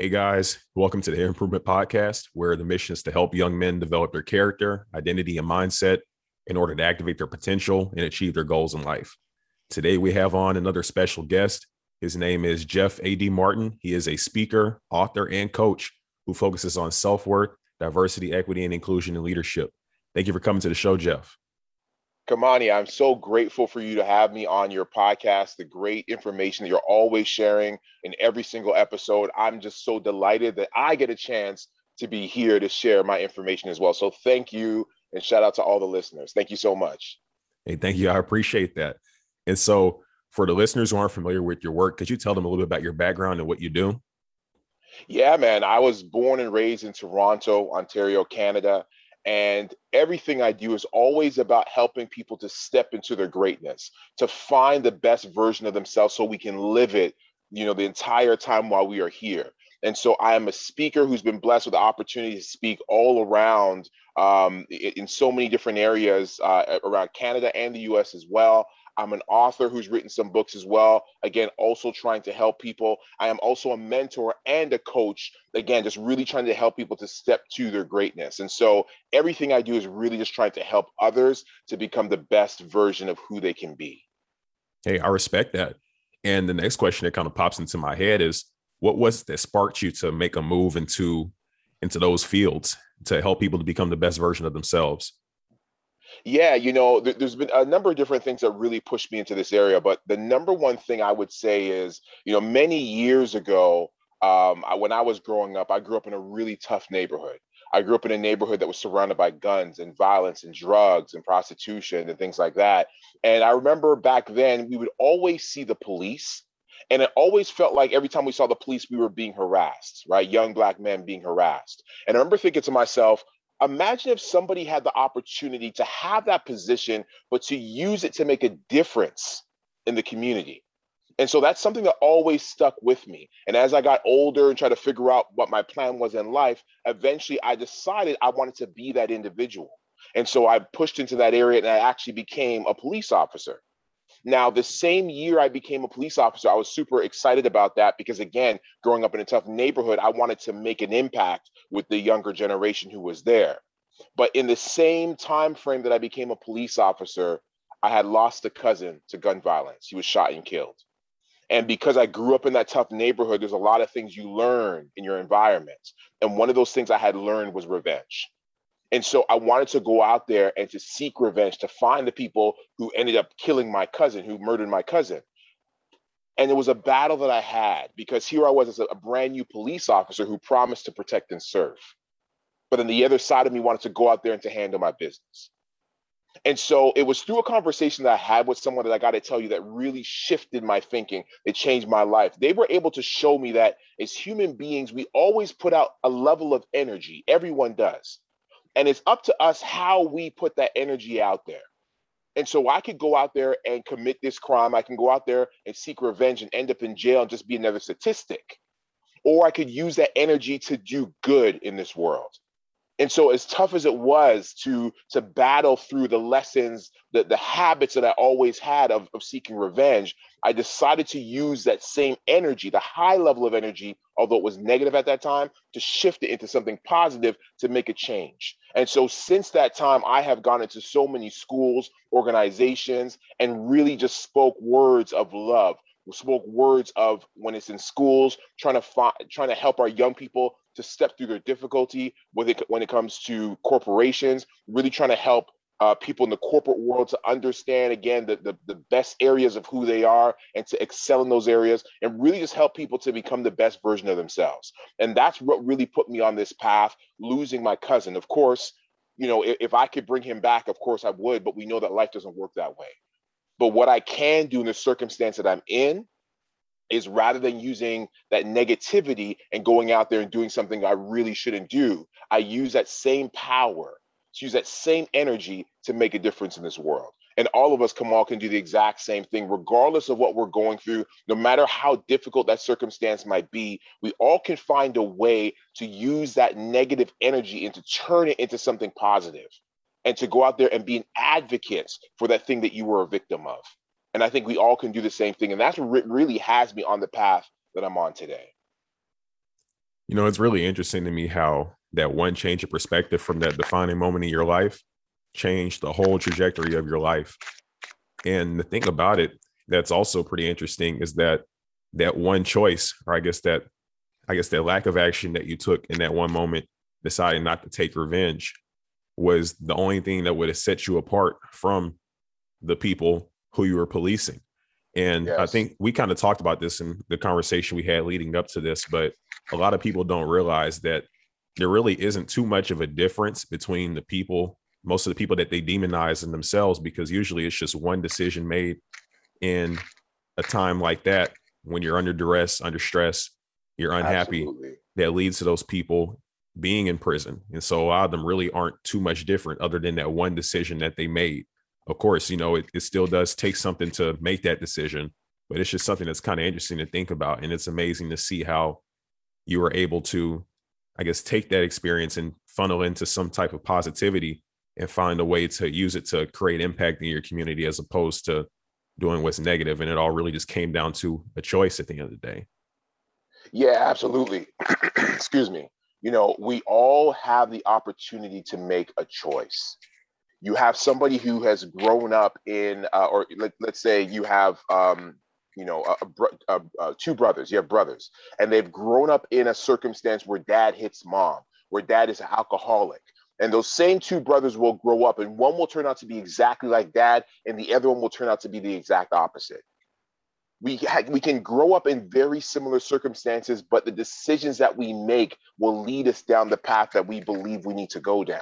Hey guys, welcome to the Improvement Podcast, where the mission is to help young men develop their character, identity, and mindset in order to activate their potential and achieve their goals in life. Today, we have on another special guest. His name is Jeff A.D. Martin. He is a speaker, author, and coach who focuses on self worth, diversity, equity, and inclusion in leadership. Thank you for coming to the show, Jeff. Kamani, I'm so grateful for you to have me on your podcast, the great information that you're always sharing in every single episode. I'm just so delighted that I get a chance to be here to share my information as well. So thank you and shout out to all the listeners. Thank you so much. Hey, thank you. I appreciate that. And so, for the listeners who aren't familiar with your work, could you tell them a little bit about your background and what you do? Yeah, man. I was born and raised in Toronto, Ontario, Canada. And everything I do is always about helping people to step into their greatness, to find the best version of themselves so we can live it, you know, the entire time while we are here. And so I am a speaker who's been blessed with the opportunity to speak all around um, in so many different areas uh, around Canada and the US as well. I'm an author who's written some books as well. Again, also trying to help people. I am also a mentor and a coach. Again, just really trying to help people to step to their greatness. And so everything I do is really just trying to help others to become the best version of who they can be. Hey, I respect that. And the next question that kind of pops into my head is what was that sparked you to make a move into into those fields to help people to become the best version of themselves? Yeah, you know, th- there's been a number of different things that really pushed me into this area, but the number one thing I would say is, you know, many years ago, um, I, when I was growing up, I grew up in a really tough neighborhood. I grew up in a neighborhood that was surrounded by guns and violence and drugs and prostitution and things like that. And I remember back then, we would always see the police. And it always felt like every time we saw the police, we were being harassed, right? Young black men being harassed. And I remember thinking to myself, imagine if somebody had the opportunity to have that position, but to use it to make a difference in the community. And so that's something that always stuck with me. And as I got older and tried to figure out what my plan was in life, eventually I decided I wanted to be that individual. And so I pushed into that area and I actually became a police officer. Now, the same year I became a police officer, I was super excited about that because, again, growing up in a tough neighborhood, I wanted to make an impact with the younger generation who was there. But in the same time frame that I became a police officer, I had lost a cousin to gun violence. He was shot and killed. And because I grew up in that tough neighborhood, there's a lot of things you learn in your environment. And one of those things I had learned was revenge. And so I wanted to go out there and to seek revenge, to find the people who ended up killing my cousin, who murdered my cousin. And it was a battle that I had because here I was as a brand new police officer who promised to protect and serve. But then the other side of me wanted to go out there and to handle my business. And so it was through a conversation that I had with someone that I got to tell you that really shifted my thinking. It changed my life. They were able to show me that as human beings, we always put out a level of energy. Everyone does. And it's up to us how we put that energy out there. And so I could go out there and commit this crime. I can go out there and seek revenge and end up in jail and just be another statistic. Or I could use that energy to do good in this world and so as tough as it was to to battle through the lessons the, the habits that i always had of, of seeking revenge i decided to use that same energy the high level of energy although it was negative at that time to shift it into something positive to make a change. And so since that time i have gone into so many schools organizations and really just spoke words of love spoke words of when it's in schools trying to find trying to help our young people to step through their difficulty when it, when it comes to corporations, really trying to help uh, people in the corporate world to understand again the, the, the best areas of who they are and to excel in those areas and really just help people to become the best version of themselves. And that's what really put me on this path, losing my cousin. Of course, you know, if, if I could bring him back, of course I would, but we know that life doesn't work that way. But what I can do in the circumstance that I'm in is rather than using that negativity and going out there and doing something I really shouldn't do, I use that same power, to use that same energy to make a difference in this world. And all of us all can do the exact same thing, regardless of what we're going through, no matter how difficult that circumstance might be. We all can find a way to use that negative energy and to turn it into something positive and to go out there and be an advocate for that thing that you were a victim of. And I think we all can do the same thing. And that's what really has me on the path that I'm on today. You know, it's really interesting to me how that one change of perspective from that defining moment in your life changed the whole trajectory of your life. And the thing about it that's also pretty interesting is that that one choice, or I guess that I guess that lack of action that you took in that one moment, deciding not to take revenge, was the only thing that would have set you apart from the people who you were policing. And yes. I think we kind of talked about this in the conversation we had leading up to this, but a lot of people don't realize that there really isn't too much of a difference between the people, most of the people that they demonize in themselves, because usually it's just one decision made in a time like that when you're under duress, under stress, you're unhappy, Absolutely. that leads to those people being in prison. And so a lot of them really aren't too much different other than that one decision that they made of course, you know, it, it still does take something to make that decision, but it's just something that's kind of interesting to think about. And it's amazing to see how you were able to, I guess, take that experience and funnel into some type of positivity and find a way to use it to create impact in your community as opposed to doing what's negative. And it all really just came down to a choice at the end of the day. Yeah, absolutely. Excuse me. You know, we all have the opportunity to make a choice you have somebody who has grown up in, uh, or let, us say you have, um, you know, a, a, a, two brothers, you have brothers, and they've grown up in a circumstance where dad hits mom, where dad is an alcoholic. And those same two brothers will grow up, and one will turn out to be exactly like dad, and the other one will turn out to be the exact opposite. We, ha- we can grow up in very similar circumstances, but the decisions that we make will lead us down the path that we believe we need to go down.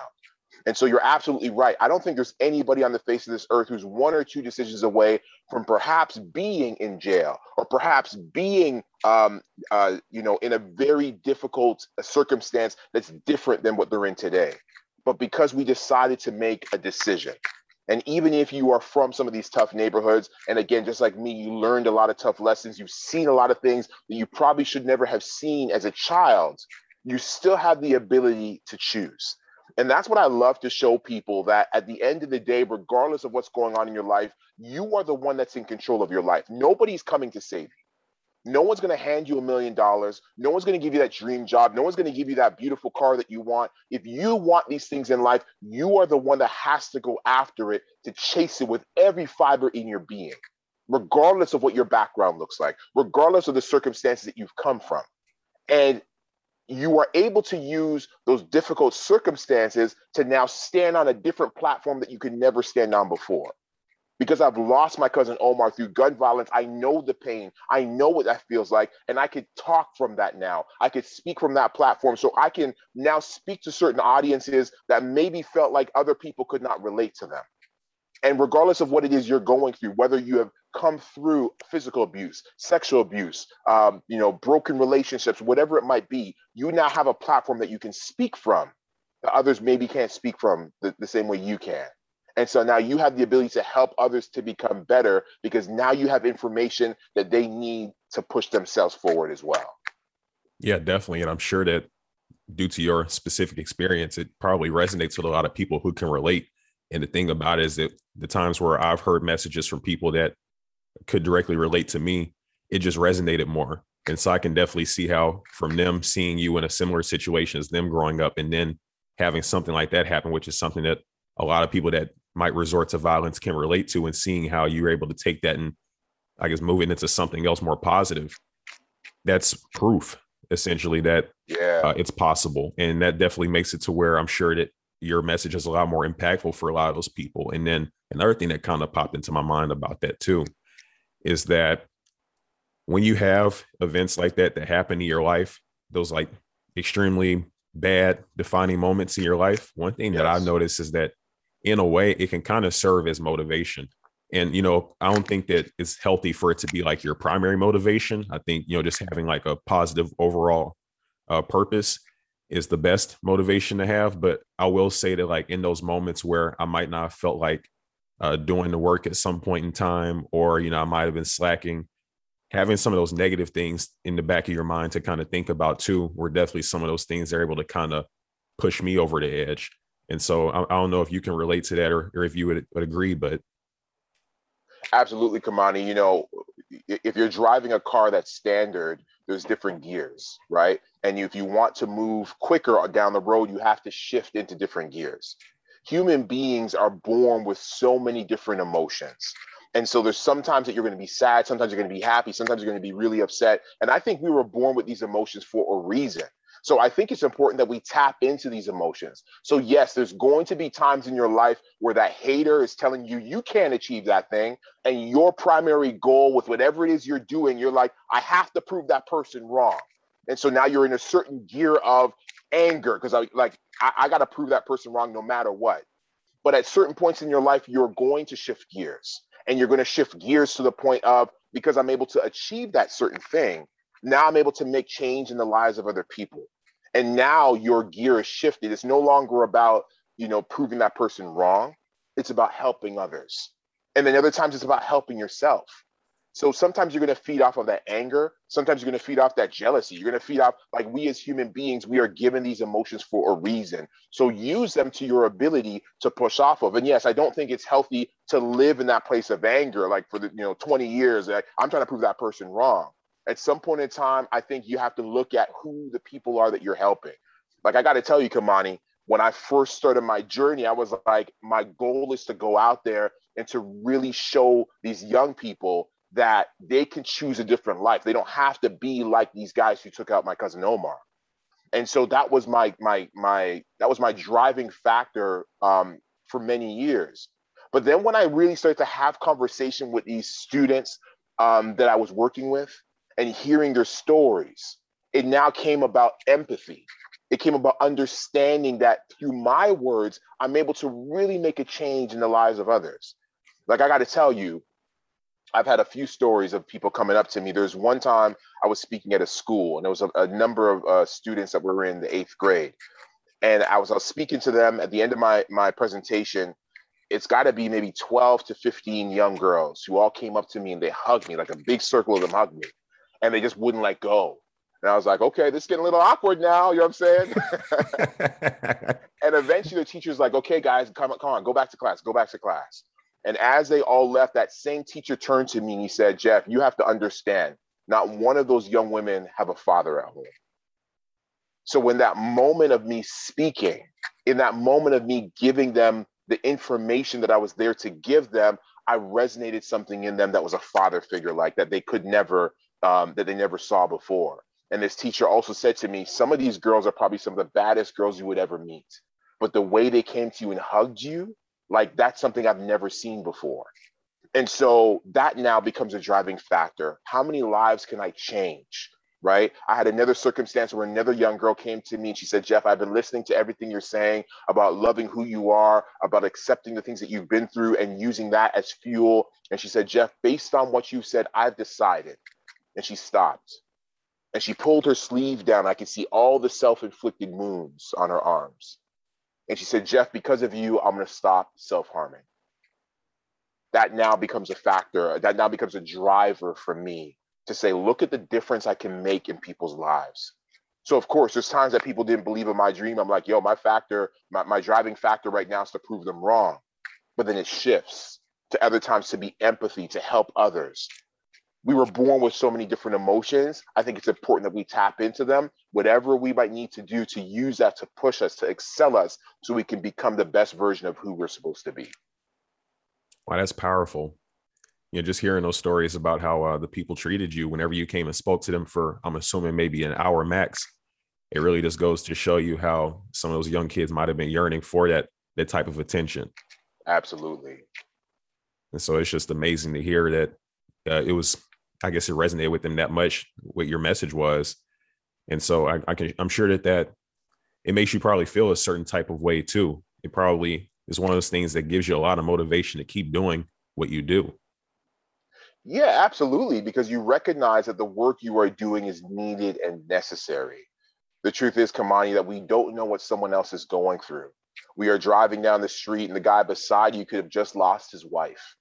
And so you're absolutely right. I don't think there's anybody on the face of this earth who's one or two decisions away from perhaps being in jail or perhaps being, um, uh, you know, in a very difficult circumstance that's different than what they're in today. But because we decided to make a decision, and even if you are from some of these tough neighborhoods, and again, just like me, you learned a lot of tough lessons, you've seen a lot of things that you probably should never have seen as a child, you still have the ability to choose. And that's what I love to show people that at the end of the day, regardless of what's going on in your life, you are the one that's in control of your life. Nobody's coming to save you. No one's going to hand you a million dollars. No one's going to give you that dream job. No one's going to give you that beautiful car that you want. If you want these things in life, you are the one that has to go after it to chase it with every fiber in your being, regardless of what your background looks like, regardless of the circumstances that you've come from. And you are able to use those difficult circumstances to now stand on a different platform that you could never stand on before. Because I've lost my cousin Omar through gun violence, I know the pain. I know what that feels like. And I could talk from that now. I could speak from that platform. So I can now speak to certain audiences that maybe felt like other people could not relate to them. And regardless of what it is you're going through, whether you have come through physical abuse, sexual abuse, um, you know, broken relationships, whatever it might be, you now have a platform that you can speak from that others maybe can't speak from the, the same way you can. And so now you have the ability to help others to become better because now you have information that they need to push themselves forward as well. Yeah, definitely. And I'm sure that due to your specific experience, it probably resonates with a lot of people who can relate. And the thing about it is that the times where I've heard messages from people that could directly relate to me, it just resonated more. And so I can definitely see how from them seeing you in a similar situation as them growing up and then having something like that happen, which is something that a lot of people that might resort to violence can relate to and seeing how you're able to take that and I guess move it into something else more positive. That's proof essentially that yeah. Uh, it's possible. And that definitely makes it to where I'm sure that your message is a lot more impactful for a lot of those people. And then another thing that kind of popped into my mind about that too is that when you have events like that that happen in your life, those like extremely bad defining moments in your life, one thing yes. that I've noticed is that in a way it can kind of serve as motivation. And you know, I don't think that it's healthy for it to be like your primary motivation. I think you know, just having like a positive overall uh, purpose is the best motivation to have. But I will say that like in those moments where I might not have felt like uh, doing the work at some point in time, or you know, I might have been slacking. Having some of those negative things in the back of your mind to kind of think about too, were definitely some of those things that are able to kind of push me over the edge. And so I, I don't know if you can relate to that or, or if you would, would agree, but absolutely, Kamani. You know, if you're driving a car that's standard, there's different gears, right? And if you want to move quicker down the road, you have to shift into different gears. Human beings are born with so many different emotions. And so there's sometimes that you're going to be sad, sometimes you're going to be happy, sometimes you're going to be really upset. And I think we were born with these emotions for a reason. So I think it's important that we tap into these emotions. So, yes, there's going to be times in your life where that hater is telling you you can't achieve that thing. And your primary goal with whatever it is you're doing, you're like, I have to prove that person wrong. And so now you're in a certain gear of anger because I like, I, I got to prove that person wrong no matter what. But at certain points in your life, you're going to shift gears and you're going to shift gears to the point of because I'm able to achieve that certain thing, now I'm able to make change in the lives of other people. And now your gear is shifted. It's no longer about, you know, proving that person wrong. It's about helping others. And then other times it's about helping yourself. So sometimes you're going to feed off of that anger. Sometimes you're going to feed off that jealousy. You're going to feed off, like we as human beings, we are given these emotions for a reason. So use them to your ability to push off of. And yes, I don't think it's healthy to live in that place of anger, like for the, you know, 20 years. I'm trying to prove that person wrong at some point in time, I think you have to look at who the people are that you're helping. Like I got to tell you, Kamani, when I first started my journey, I was like, my goal is to go out there and to really show these young people that they can choose a different life. They don't have to be like these guys who took out my cousin Omar. And so that was my my my that was my driving factor um, for many years. But then when I really started to have conversation with these students um, that I was working with, and hearing their stories, it now came about empathy. It came about understanding that through my words, I'm able to really make a change in the lives of others. Like I got to tell you, I've had a few stories of people coming up to me. There's one time I was speaking at a school, and there was a, a number of uh, students that were in the eighth grade, and I was, I was speaking to them at the end of my my presentation. It's got to be maybe 12 to 15 young girls who all came up to me and they hugged me, like a big circle of them hugged me and they just wouldn't let go. And I was like, okay, this is getting a little awkward now. You know what I'm saying? and eventually the teacher's like, okay, guys, come on, come on, go back to class, go back to class. And as they all left, that same teacher turned to me and he said, Jeff, you have to understand, not one of those young women have a father at home. So when that moment of me speaking, in that moment of me giving them the information that I was there to give them, I resonated something in them that was a father figure like that they could never um, that they never saw before. And this teacher also said to me, some of these girls are probably some of the baddest girls you would ever meet. But the way they came to you and hugged you, like that's something I've never seen before. And so that now becomes a driving factor. How many lives can I change? Right. I had another circumstance where another young girl came to me and she said, Jeff, I've been listening to everything you're saying about loving who you are, about accepting the things that you've been through and using that as fuel. And she said, Jeff, based on what you said, I've decided and she stopped. And she pulled her sleeve down. I could see all the self inflicted wounds on her arms. And she said, Jeff, because of you, I'm going to stop self harming. That now becomes a factor. That now becomes a driver for me to say, look at the difference I can make in people's lives. So, of course, there's times that people didn't believe in my dream. I'm like, yo, my factor, my, my driving factor right now is to prove them wrong. But then it shifts to other times to be empathy, to help others, we were born with so many different emotions. I think it's important that we tap into them, whatever we might need to do to use that to push us, to excel us, so we can become the best version of who we're supposed to be. Wow, that's powerful. You know, just hearing those stories about how uh, the people treated you whenever you came and spoke to them for, I'm assuming maybe an hour max. It really just goes to show you how some of those young kids might have been yearning for that that type of attention. Absolutely. And so it's just amazing to hear that uh, it was I guess it resonated with them that much what your message was. And so I, I can I'm sure that that it makes you probably feel a certain type of way too. It probably is one of those things that gives you a lot of motivation to keep doing what you do. Yeah, absolutely. Because you recognize that the work you are doing is needed and necessary. The truth is, Kamani, that we don't know what someone else is going through. We are driving down the street, and the guy beside you could have just lost his wife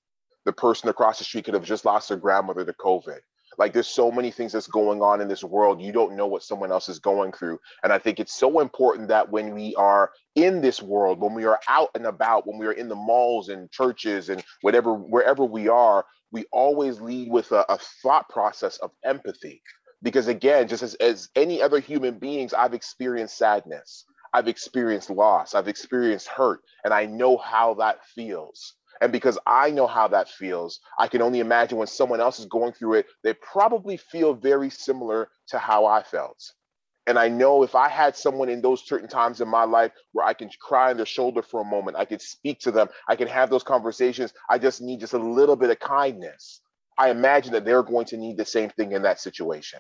the person across the street could have just lost their grandmother to COVID. Like there's so many things that's going on in this world. You don't know what someone else is going through. And I think it's so important that when we are in this world, when we are out and about, when we are in the malls and churches and whatever, wherever we are, we always lead with a, a thought process of empathy. because again, just as, as any other human beings, I've experienced sadness. I've experienced loss. I've experienced hurt, and I know how that feels. And because I know how that feels, I can only imagine when someone else is going through it, they probably feel very similar to how I felt. And I know if I had someone in those certain times in my life where I can cry on their shoulder for a moment, I could speak to them, I can have those conversations. I just need just a little bit of kindness. I imagine that they're going to need the same thing in that situation.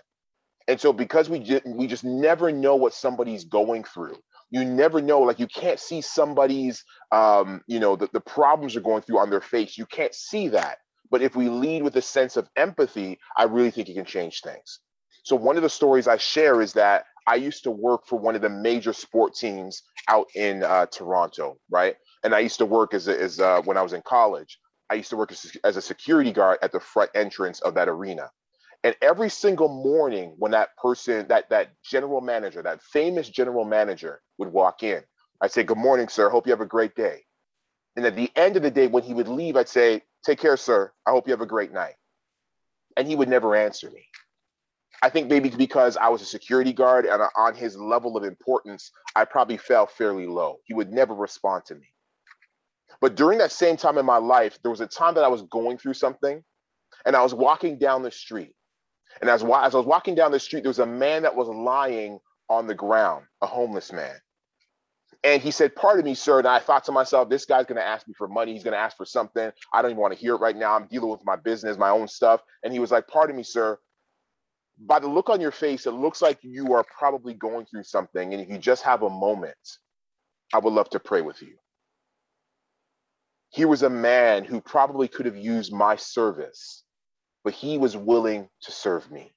And so because we just we just never know what somebody's going through. You never know, like you can't see somebody's um, you know, the, the problems are going through on their face. You can't see that. But if we lead with a sense of empathy, I really think it can change things. So one of the stories I share is that I used to work for one of the major sport teams out in uh, Toronto, right? And I used to work as, a, as when I was in college. I used to work as a security guard at the front entrance of that arena. And every single morning when that person, that that general manager, that famous general manager would walk in, I'd say, Good morning, sir. Hope you have a great day. And at the end of the day, when he would leave, I'd say, Take care, sir. I hope you have a great night. And he would never answer me. I think maybe because I was a security guard and on his level of importance, I probably fell fairly low. He would never respond to me. But during that same time in my life, there was a time that I was going through something and I was walking down the street. And as, as I was walking down the street, there was a man that was lying on the ground, a homeless man. And he said, Pardon me, sir. And I thought to myself, this guy's going to ask me for money. He's going to ask for something. I don't even want to hear it right now. I'm dealing with my business, my own stuff. And he was like, Pardon me, sir. By the look on your face, it looks like you are probably going through something. And if you just have a moment, I would love to pray with you. Here was a man who probably could have used my service but he was willing to serve me.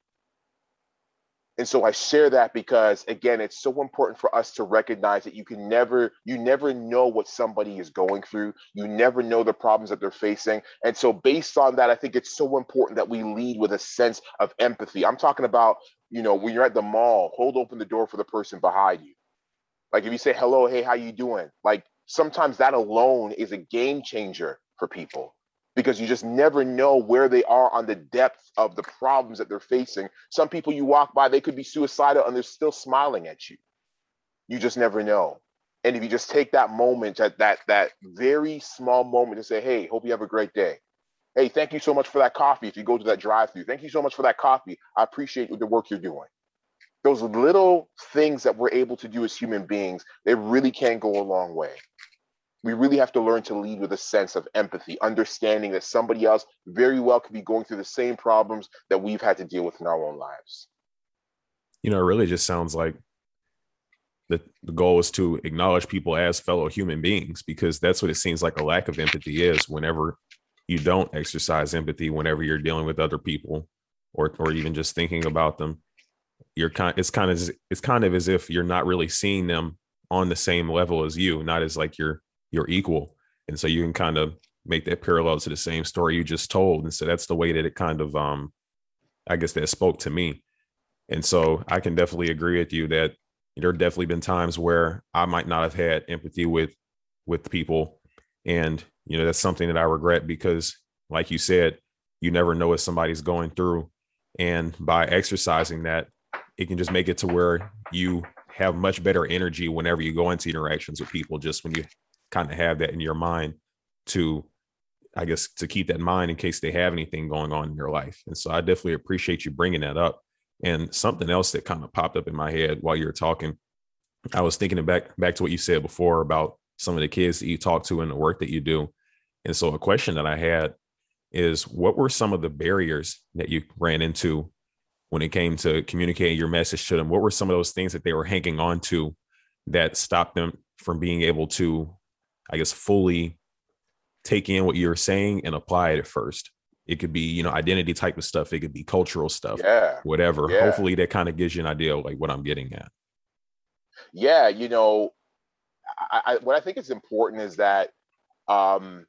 And so I share that because again, it's so important for us to recognize that you can never, you never know what somebody is going through. You never know the problems that they're facing. And so based on that, I think it's so important that we lead with a sense of empathy. I'm talking about, you know, when you're at the mall, hold open the door for the person behind you. Like if you say hello, hey, how you doing? Like sometimes that alone is a game changer for people because you just never know where they are on the depth of the problems that they're facing. Some people you walk by, they could be suicidal and they're still smiling at you. You just never know. And if you just take that moment, that that that very small moment to say, "Hey, hope you have a great day." Hey, thank you so much for that coffee. If you go to that drive-through, thank you so much for that coffee. I appreciate the work you're doing. Those little things that we're able to do as human beings, they really can go a long way we really have to learn to lead with a sense of empathy, understanding that somebody else very well could be going through the same problems that we've had to deal with in our own lives. You know, it really just sounds like the, the goal is to acknowledge people as fellow human beings because that's what it seems like a lack of empathy is whenever you don't exercise empathy whenever you're dealing with other people or or even just thinking about them you're kind it's kind of it's kind of as if you're not really seeing them on the same level as you not as like you're you're equal. And so you can kind of make that parallel to the same story you just told. And so that's the way that it kind of um I guess that spoke to me. And so I can definitely agree with you that there have definitely been times where I might not have had empathy with with people. And you know, that's something that I regret because like you said, you never know what somebody's going through. And by exercising that, it can just make it to where you have much better energy whenever you go into interactions with people just when you kind of have that in your mind to i guess to keep that in mind in case they have anything going on in your life. And so i definitely appreciate you bringing that up. And something else that kind of popped up in my head while you were talking i was thinking back back to what you said before about some of the kids that you talk to and the work that you do. And so a question that i had is what were some of the barriers that you ran into when it came to communicating your message to them? What were some of those things that they were hanging on to that stopped them from being able to I guess, fully take in what you're saying and apply it at first. It could be, you know, identity type of stuff. It could be cultural stuff, yeah, whatever. Yeah. Hopefully that kind of gives you an idea of like what I'm getting at. Yeah, you know, I, I, what I think is important is that um,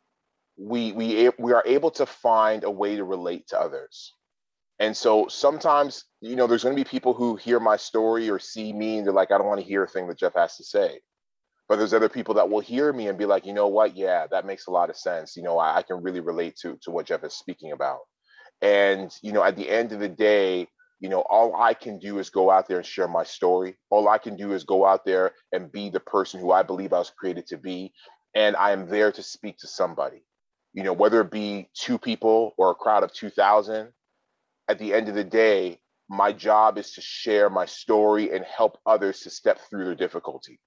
we we we are able to find a way to relate to others. And so sometimes, you know, there's going to be people who hear my story or see me and they're like, I don't want to hear a thing that Jeff has to say but there's other people that will hear me and be like, you know what? Yeah, that makes a lot of sense. You know, I, I can really relate to to what Jeff is speaking about. And you know, at the end of the day, you know, all I can do is go out there and share my story. All I can do is go out there and be the person who I believe I was created to be. And I am there to speak to somebody, you know, whether it be two people or a crowd of 2,000. At the end of the day, my job is to share my story and help others to step through their difficulty.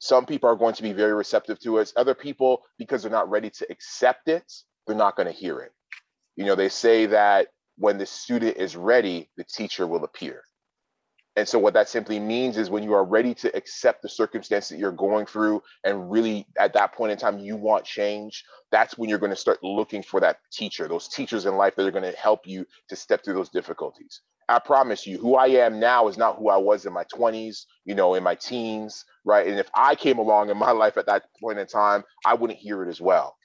Some people are going to be very receptive to it. Other people, because they're not ready to accept it, they're not going to hear it. You know, they say that when the student is ready, the teacher will appear. And so, what that simply means is when you are ready to accept the circumstance that you're going through, and really at that point in time, you want change, that's when you're going to start looking for that teacher, those teachers in life that are going to help you to step through those difficulties. I promise you, who I am now is not who I was in my 20s, you know, in my teens, right? And if I came along in my life at that point in time, I wouldn't hear it as well.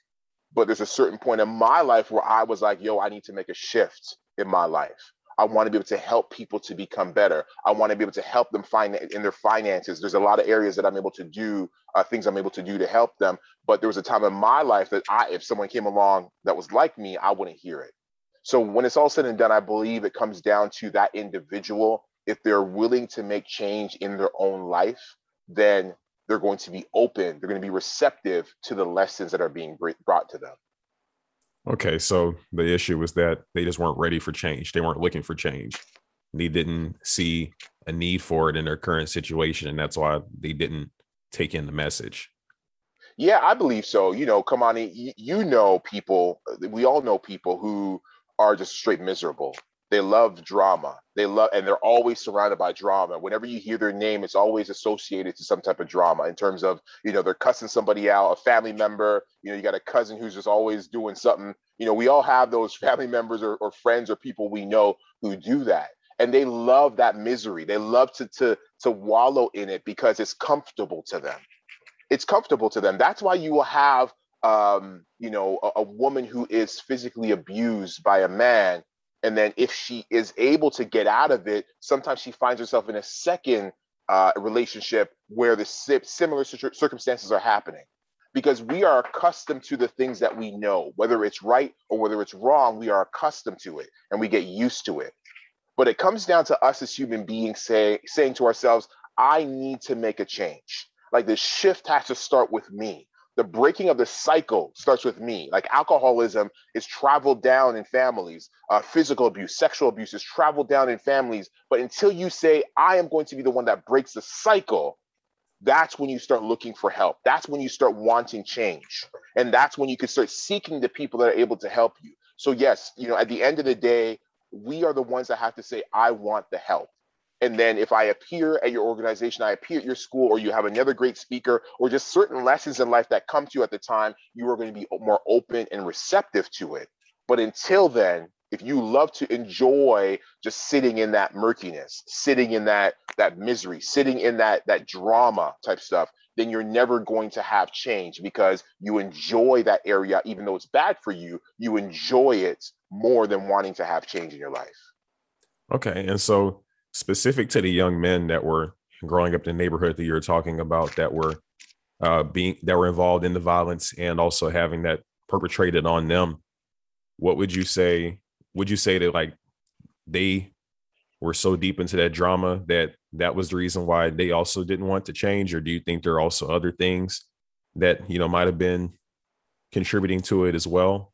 But there's a certain point in my life where I was like, yo, I need to make a shift in my life. I want to be able to help people to become better. I want to be able to help them find in their finances. There's a lot of areas that I'm able to do, uh, things I'm able to do to help them. But there was a time in my life that I, if someone came along that was like me, I wouldn't hear it. So when it's all said and done, I believe it comes down to that individual. If they're willing to make change in their own life, then they're going to be open. They're going to be receptive to the lessons that are being brought to them. Okay, so the issue was that they just weren't ready for change. They weren't looking for change. They didn't see a need for it in their current situation, and that's why they didn't take in the message. Yeah, I believe so. You know, Kamani, you know people. We all know people who are just straight miserable. They love drama. They love, and they're always surrounded by drama. Whenever you hear their name, it's always associated to some type of drama in terms of, you know, they're cussing somebody out, a family member. You know, you got a cousin who's just always doing something. You know, we all have those family members or, or friends or people we know who do that, and they love that misery. They love to to to wallow in it because it's comfortable to them. It's comfortable to them. That's why you will have um, you know, a, a, woman who is physically abused by a man and then if she is able to get out of it sometimes she finds herself in a second uh, relationship where the similar circumstances are happening. Because we are accustomed to the things that we know. Whether it's right or whether it's wrong we are accustomed to it and we get used to it. But it comes down to us as human beings say, saying to ourselves i need to make a change. Like the shift has to start with me the breaking of the cycle starts with me. Like alcoholism is traveled down in families, uh, physical abuse, sexual abuse is traveled down in families. But until you say, I am going to be the one that breaks the cycle, that's when you start looking for help. That's when you start wanting change. And that's when you can start seeking the people that are able to help you. So, yes, you know, at the end of the day, we are the ones that have to say, I want the help. And then if I appear at your organization, I appear at your school, or you have another great speaker, or just certain lessons in life that come to you at the time, you are going to be more open and receptive to it. But until then, if you love to enjoy just sitting in that murkiness, sitting in that that misery, sitting in that that drama type stuff, then you're never going to have change because you enjoy that area, even though it's bad for you. You enjoy it more than wanting to have change in your life. Okay, and so specific to the young men that were growing up in the neighborhood that you're talking about that were uh, being that were involved in the violence and also having that perpetrated on them what would you say would you say that like they were so deep into that drama that that was the reason why they also didn't want to change? Or do you think there are also other things that you know might have been contributing to it as well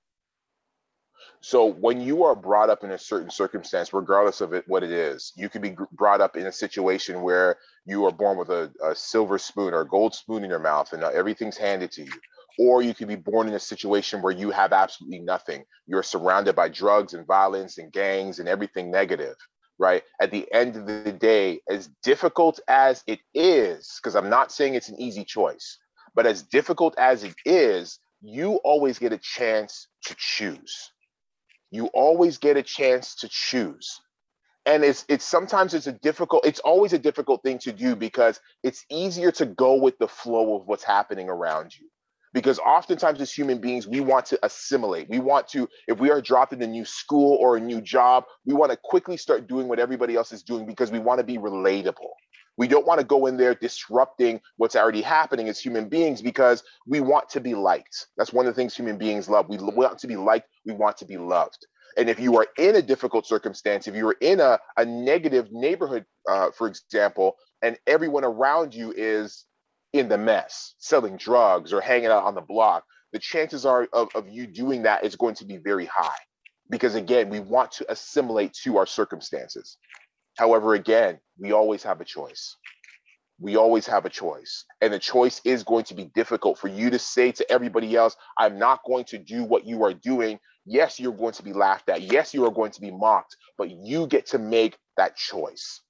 so when you are brought up in a certain circumstance, regardless of it, what it is, you could be brought up in a situation where you are born with a, a silver spoon or a gold spoon in your mouth and uh, everything's handed to you. Or you could be born in a situation where you have absolutely nothing. You're surrounded by drugs and violence and gangs and everything negative, right? At the end of the day, as difficult as it is, because I'm not saying it's an easy choice, but as difficult as it is, you always get a chance to choose you always get a chance to choose. And it's it's sometimes it's a difficult it's always a difficult thing to do because it's easier to go with the flow of what's happening around you. Because oftentimes as human beings we want to assimilate. We want to if we are dropped in a new school or a new job we want to quickly start doing what everybody else is doing because we want to be relatable we don't want to go in there disrupting what's already happening as human beings because we want to be liked. That's one of the things human beings love. We want to be liked, we want to be loved. And if you are in a difficult circumstance, if you are in a, a negative neighborhood, uh, for example, and everyone around you is in the mess, selling drugs or hanging out on the block, the chances are of, of you doing that is going to be very high. Because again, we want to assimilate to our circumstances. However, again, we always have a choice. We always have a choice. And the choice is going to be difficult for you to say to everybody else, I'm not going to do what you are doing. Yes, you're going to be laughed at. Yes, you are going to be mocked, but you get to make that choice.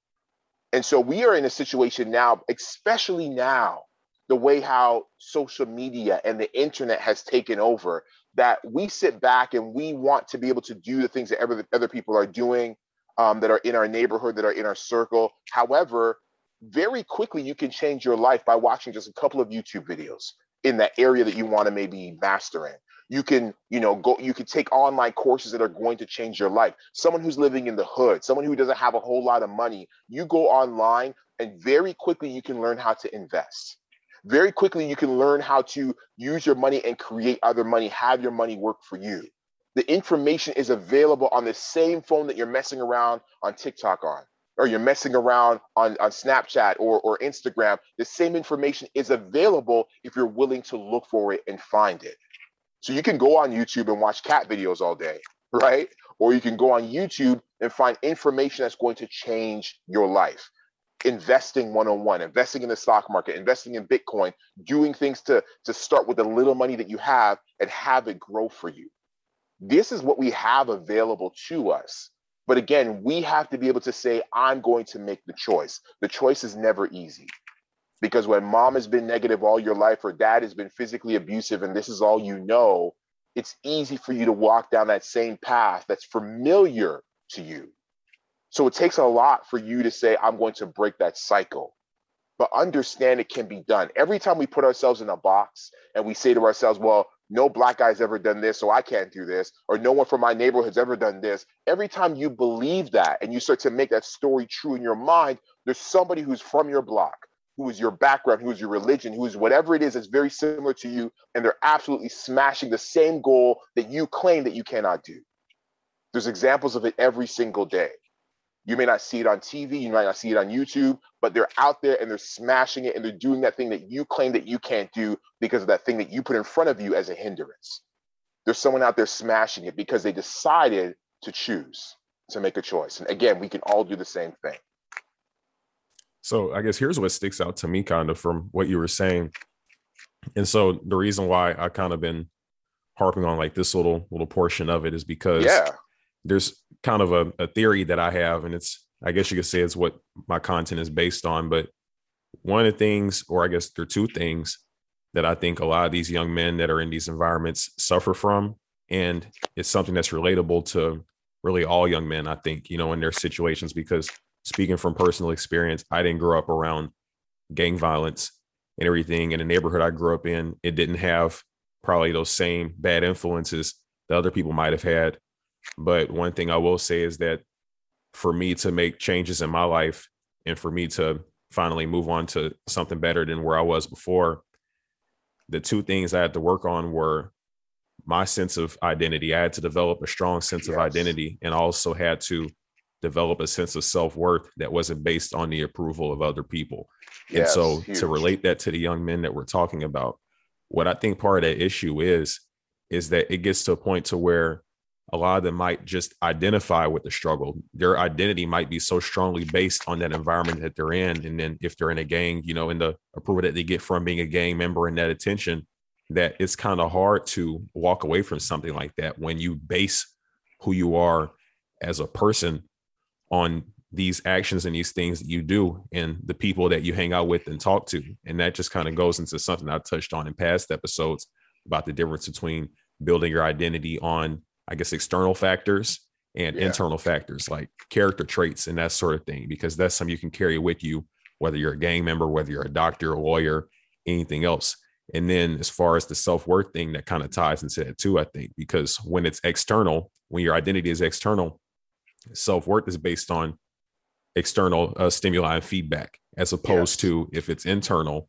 And so we are in a situation now, especially now, the way how social media and the internet has taken over, that we sit back and we want to be able to do the things that other, other people are doing um, that are in our neighborhood, that are in our circle. However, very quickly you can change your life by watching just a couple of YouTube videos in that area that you want to maybe master in. You can, you know, go, you can take online courses that are going to change your life. Someone who's living in the hood, someone who doesn't have a whole lot of money, you go online and very quickly you can learn how to invest. Very quickly you can learn how to use your money and create other money, have your money work for you the information is available on the same phone that you're messing around on TikTok on, or you're messing around on, on Snapchat or, or Instagram. The same information is available if you're willing to look for it and find it. So you can go on YouTube and watch cat videos all day, right? Or you can go on YouTube and find information that's going to change your life. Investing one on one, investing in the stock market, investing in Bitcoin, doing things to, to start with the little money that you have and have it grow for you this is what we have available to us. But again, we have to be able to say, I'm going to make the choice. The choice is never easy because when mom has been negative all your life or dad has been physically abusive and this is all you know, it's easy for you to walk down that same path that's familiar to you. So it takes a lot for you to say, I'm going to break that cycle. But understand it can be done. Every time we put ourselves in a box and we say to ourselves, well, no black guy's ever done this, so I can't do this, or no one from my neighborhood's ever done this. Every time you believe that and you start to make that story true in your mind, there's somebody who's from your block, who is your background, who is your religion, who is whatever it is that's very similar to you, and they're absolutely smashing the same goal that you claim that you cannot do. There's examples of it every single day. You may not see it on TV, you might not see it on YouTube, but they're out there and they're smashing it and they're doing that thing that you claim that you can't do because of that thing that you put in front of you as a hindrance. There's someone out there smashing it because they decided to choose to make a choice. And again, we can all do the same thing. So I guess here's what sticks out to me kind of from what you were saying. And so the reason why I kind of been harping on like this little little portion of it is because yeah there's kind of a, a theory that I have, and it's I guess you could say it's what my content is based on. But one of the things, or I guess there are two things that I think a lot of these young men that are in these environments suffer from. And it's something that's relatable to really all young men, I think, you know, in their situations, because speaking from personal experience, I didn't grow up around gang violence and everything in the neighborhood I grew up in. It didn't have probably those same bad influences that other people might have had. But one thing I will say is that for me to make changes in my life and for me to finally move on to something better than where I was before, the two things I had to work on were my sense of identity. I had to develop a strong sense yes. of identity and also had to develop a sense of self-worth that wasn't based on the approval of other people. Yes, and so huge. to relate that to the young men that we're talking about, what I think part of that issue is is that it gets to a point to where a lot of them might just identify with the struggle. Their identity might be so strongly based on that environment that they're in. And then if they're in a gang, you know, in the approval that they get from being a gang member and that attention, that it's kind of hard to walk away from something like that when you base who you are as a person on these actions and these things that you do and the people that you hang out with and talk to. And that just kind of goes into something I touched on in past episodes about the difference between building your identity on I guess, external factors and yeah. internal factors like character traits and that sort of thing, because that's something you can carry with you, whether you're a gang member, whether you're a doctor, a lawyer, anything else. And then as far as the self worth thing, that kind of ties into that too, I think, because when it's external, when your identity is external, self worth is based on external uh, stimuli and feedback, as opposed to if it's internal,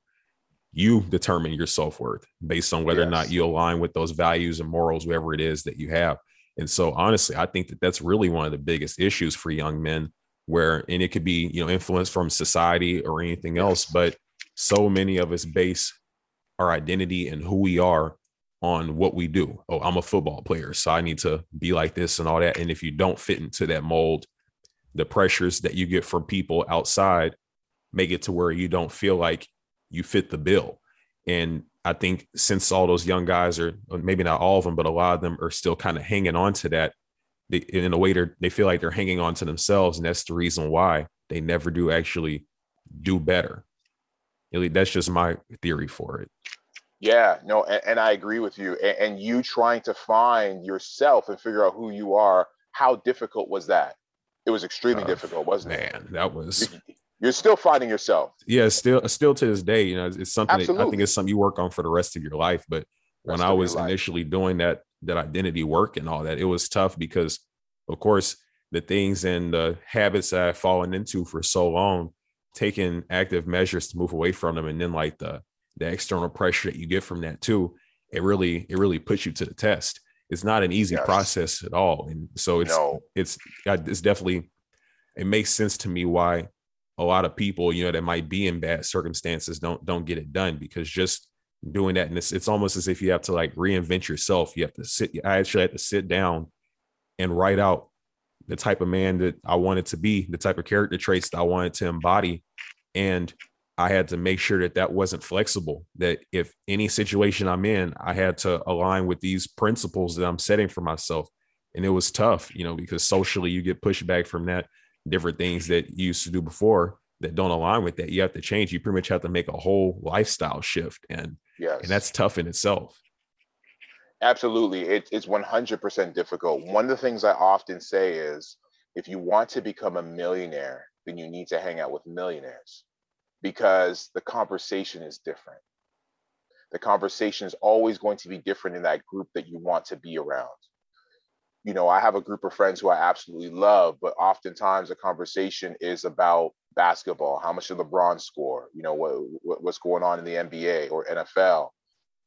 you determine your self worth based on whether yes. or not you align with those values and morals, whatever it is that you have. And so, honestly, I think that that's really one of the biggest issues for young men, where, and it could be, you know, influence from society or anything else, but so many of us base our identity and who we are on what we do. Oh, I'm a football player, so I need to be like this and all that. And if you don't fit into that mold, the pressures that you get from people outside make it to where you don't feel like you fit the bill. And I think since all those young guys are maybe not all of them, but a lot of them are still kind of hanging on to that. They, in a way, they they feel like they're hanging on to themselves, and that's the reason why they never do actually do better. That's just my theory for it. Yeah, no, and, and I agree with you. And, and, you trying to find yourself and figure out who you are, how difficult was that? It was extremely uh, difficult, wasn't man, it? Man, that was you're still finding yourself. Yeah, still still to this day, you know, it's something that I think it's something you work on for the rest of your life. But when I was initially doing that that identity work and all that, it was tough because of course the things and the habits that I've fallen into for so long, taking active measures to move away from them, and then like the the external pressure that you get from that too, it really it really puts you to the test. It's not an easy yes. process at all, and so it's no. it's it's definitely it makes sense to me why a lot of people, you know, that might be in bad circumstances don't don't get it done because just doing that and it's it's almost as if you have to like reinvent yourself. You have to sit. I actually had to sit down and write out the type of man that I wanted to be, the type of character traits that I wanted to embody, and I had to make sure that that wasn't flexible. That if any situation I'm in, I had to align with these principles that I'm setting for myself. And it was tough, you know, because socially you get pushback from that different things that you used to do before that don't align with that. You have to change. You pretty much have to make a whole lifestyle shift, and yes. and that's tough in itself. Absolutely, it, it's one hundred percent difficult. One of the things I often say is, if you want to become a millionaire, then you need to hang out with millionaires, because the conversation is different. The conversation is always going to be different in that group that you want to be around you know, I have a group of friends who I absolutely love, but oftentimes the conversation is about basketball. How much did LeBron score? You know, what, what, what's going on in the NBA or NFL?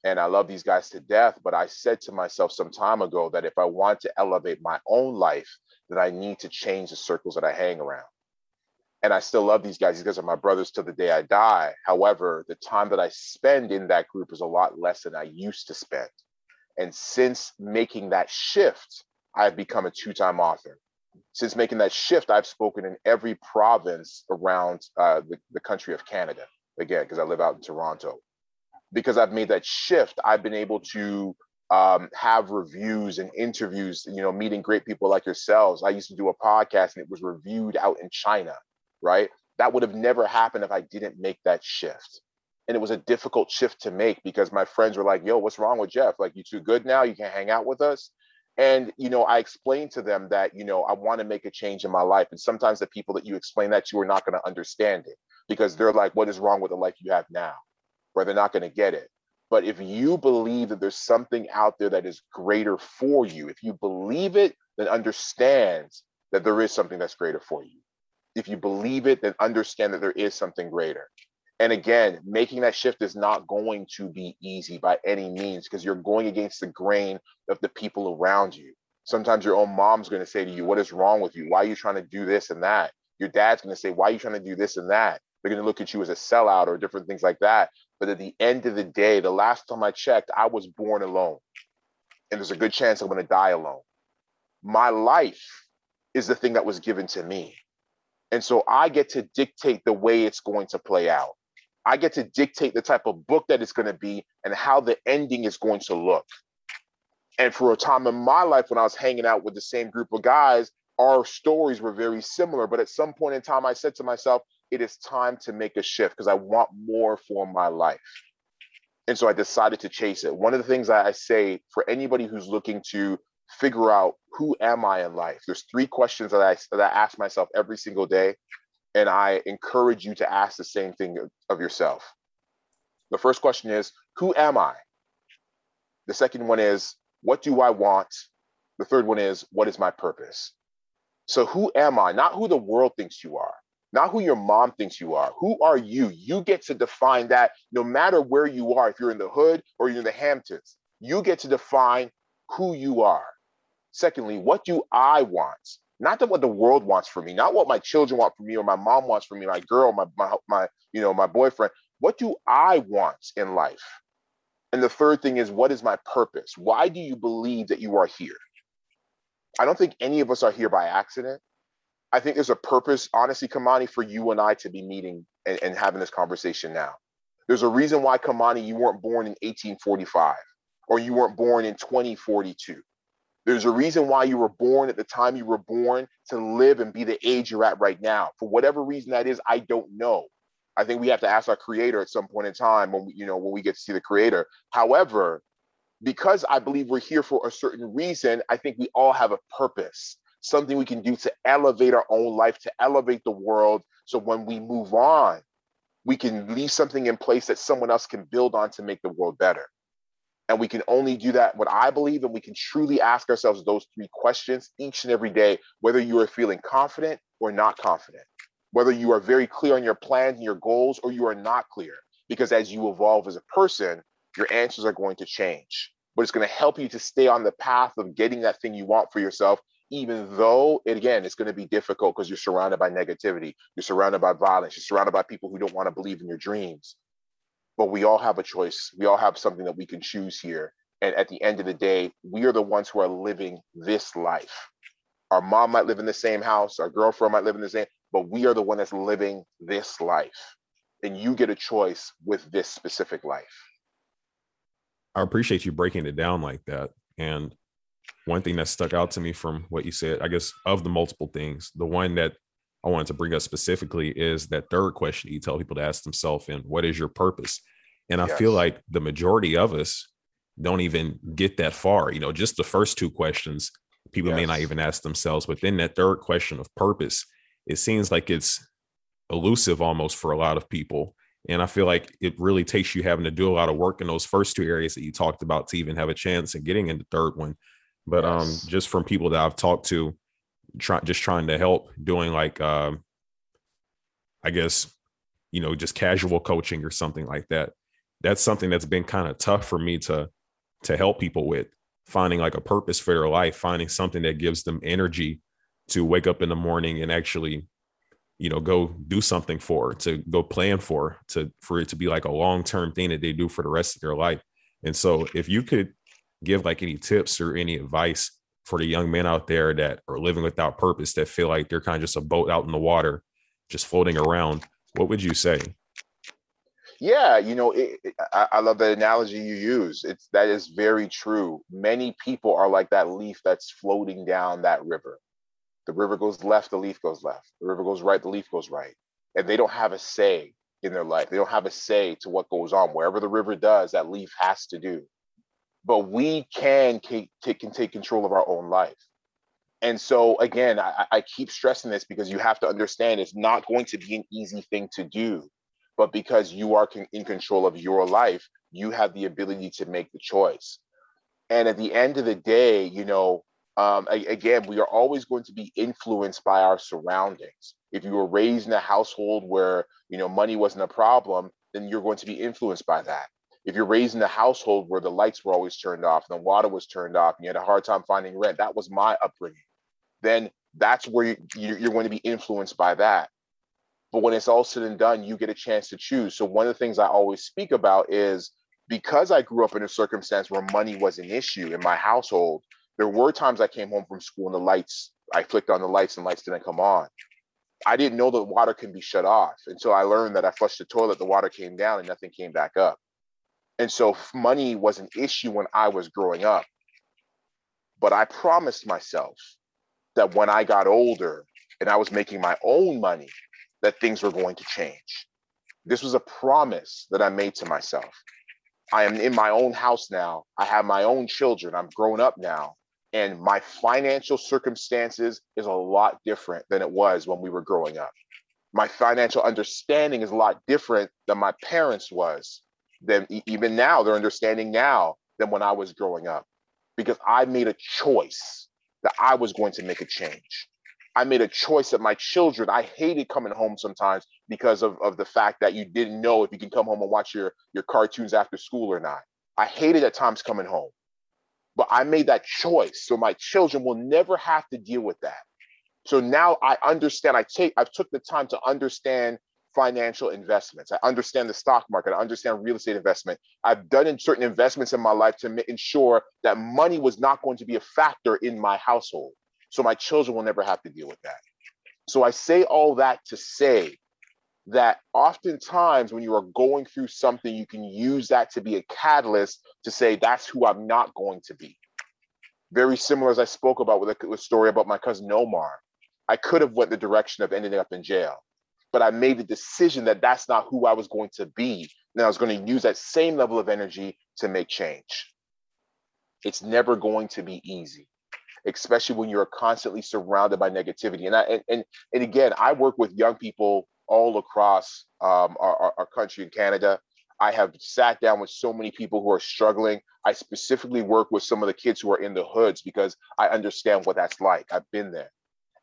And I love these guys to death. But I said to myself some time ago that if I want to elevate my own life, that I need to change the circles that I hang around. And I still love these guys. These guys are my brothers to the day I die. However, the time that I spend in that group is a lot less than I used to spend. And since making that shift, I've become a two time author. Since making that shift, I've spoken in every province around uh, the, the country of Canada, again, because I live out in Toronto. Because I've made that shift, I've been able to um, have reviews and interviews, you know, meeting great people like yourselves. I used to do a podcast and it was reviewed out in China, right? That would have never happened if I didn't make that shift. And it was a difficult shift to make because my friends were like, yo, what's wrong with Jeff? Like, you too good now? You can't hang out with us? And you know i explained to them that you know i want to make a change in my life and sometimes the people that you explain that to are not going to understand it because they're like what is wrong with the life you have now? Or they're not going to get it. But if you believe that there's something out there that is greater for you if you believe it then understand that there is something that's greater for you. If you believe it then understand that there is something greater and again, making that shift is not going to be easy by any means because you're going against the grain of the people around you. Sometimes your own mom's going to say to you, What is wrong with you? Why are you trying to do this and that? Your dad's going to say, Why are you trying to do this and that? They're going to look at you as a sellout or different things like that. But at the end of the day, the last time I checked, I was born alone. And there's a good chance I'm going to die alone. My life is the thing that was given to me. And so I get to dictate the way it's going to play out. I get to dictate the type of book that it's going to be and how the ending is going to look. And for a time in my life, when I was hanging out with the same group of guys, our stories were very similar. But at some point in time, I said to myself, it is time to make a shift because I want more for my life. And so I decided to chase it. One of the things I say for anybody who's looking to figure out who am I in life, there's three questions that I, that I ask myself every single day. And I encourage you to ask the same thing of yourself. The first question is, Who am I? The second one is, What do I want? The third one is, What is my purpose? So, who am I? Not who the world thinks you are, not who your mom thinks you are. Who are you? You get to define that no matter where you are, if you're in the hood or you're in the Hamptons, you get to define who you are. Secondly, what do I want? Not that what the world wants for me, not what my children want for me or my mom wants for me, my girl, my, my, my, you know, my boyfriend. What do I want in life? And the third thing is, what is my purpose? Why do you believe that you are here? I don't think any of us are here by accident. I think there's a purpose, honestly, Kamani, for you and I to be meeting and, and having this conversation now. There's a reason why, Kamani, you weren't born in 1845 or you weren't born in 2042. There's a reason why you were born at the time you were born to live and be the age you're at right now. For whatever reason that is, I don't know. I think we have to ask our creator at some point in time when we, you know, when we get to see the creator. However, because I believe we're here for a certain reason, I think we all have a purpose, something we can do to elevate our own life, to elevate the world. So when we move on, we can leave something in place that someone else can build on to make the world better. And we can only do that, what I believe, and we can truly ask ourselves those three questions each and every day, whether you are feeling confident or not confident, whether you are very clear on your plans and your goals or you are not clear. Because as you evolve as a person, your answers are going to change. But it's going to help you to stay on the path of getting that thing you want for yourself, even though, it, again, it's going to be difficult because you're surrounded by negativity, you're surrounded by violence, you're surrounded by people who don't want to believe in your dreams. But we all have a choice. We all have something that we can choose here. And at the end of the day, we are the ones who are living this life. Our mom might live in the same house, our girlfriend might live in the same, but we are the one that's living this life. And you get a choice with this specific life. I appreciate you breaking it down like that. And one thing that stuck out to me from what you said, I guess, of the multiple things, the one that I wanted to bring up specifically is that third question you tell people to ask themselves and what is your purpose? And I yes. feel like the majority of us don't even get that far. You know, just the first two questions, people yes. may not even ask themselves. But then that third question of purpose, it seems like it's elusive almost for a lot of people. And I feel like it really takes you having to do a lot of work in those first two areas that you talked about to even have a chance at getting in the third one. But um, yes. um, just from people that I've talked to, try, just trying to help doing like, um, I guess, you know, just casual coaching or something like that. That's something that's been kind of tough for me to to help people with finding like a purpose for their life, finding something that gives them energy to wake up in the morning and actually you know go do something for to go plan for to for it to be like a long-term thing that they do for the rest of their life and so if you could give like any tips or any advice for the young men out there that are living without purpose that feel like they're kind of just a boat out in the water just floating around what would you say yeah you know it, it, I, I love that analogy you use it's that is very true many people are like that leaf that's floating down that river the river goes left, the leaf goes left. The river goes right, the leaf goes right. And they don't have a say in their life. They don't have a say to what goes on. Wherever the river does, that leaf has to do. But we can take, can take control of our own life. And so again, I, I keep stressing this because you have to understand it's not going to be an easy thing to do. But because you are in control of your life, you have the ability to make the choice. And at the end of the day, you know, um, again, we are always going to be influenced by our surroundings. If you were raised in a household where you know money wasn't a problem, then you're going to be influenced by that. If you're raised in a household where the lights were always turned off and the water was turned off and you had a hard time finding rent, that was my upbringing. Then that's where you, you're going to be influenced by that. But when it's all said and done, you get a chance to choose. So one of the things I always speak about is because I grew up in a circumstance where money was an issue in my household, there were times I came home from school and the lights, I flicked on the lights and lights didn't come on. I didn't know that water can be shut off until I learned that I flushed the toilet, the water came down and nothing came back up. And so money was an issue when I was growing up. But I promised myself that when I got older and I was making my own money, that things were going to change. This was a promise that I made to myself. I am in my own house now. I have my own children. I'm grown up now and my financial circumstances is a lot different than it was when we were growing up. My financial understanding is a lot different than my parents was. Than even now, they're understanding now than when I was growing up, because I made a choice that I was going to make a change. I made a choice that my children, I hated coming home sometimes because of, of the fact that you didn't know if you can come home and watch your, your cartoons after school or not. I hated at times coming home but I made that choice. So my children will never have to deal with that. So now I understand. I take I've took the time to understand financial investments. I understand the stock market. I understand real estate investment. I've done in certain investments in my life to ensure that money was not going to be a factor in my household. So my children will never have to deal with that. So I say all that to say that oftentimes when you are going through something, you can use that to be a catalyst to say, that's who I'm not going to be. Very similar as I spoke about with a, story about my cousin Omar. I could have went the direction of ending up in jail, but I made the decision that that's not who I was going to be. And I was going to use that same level of energy to make change. It's never going to be easy especially when you're constantly surrounded by negativity. And I and and, and again, I work with young people all across um, our, our country in Canada. I have sat down with so many people who are struggling. I specifically work with some of the kids who are in the hoods because I understand what that's like. I've been there.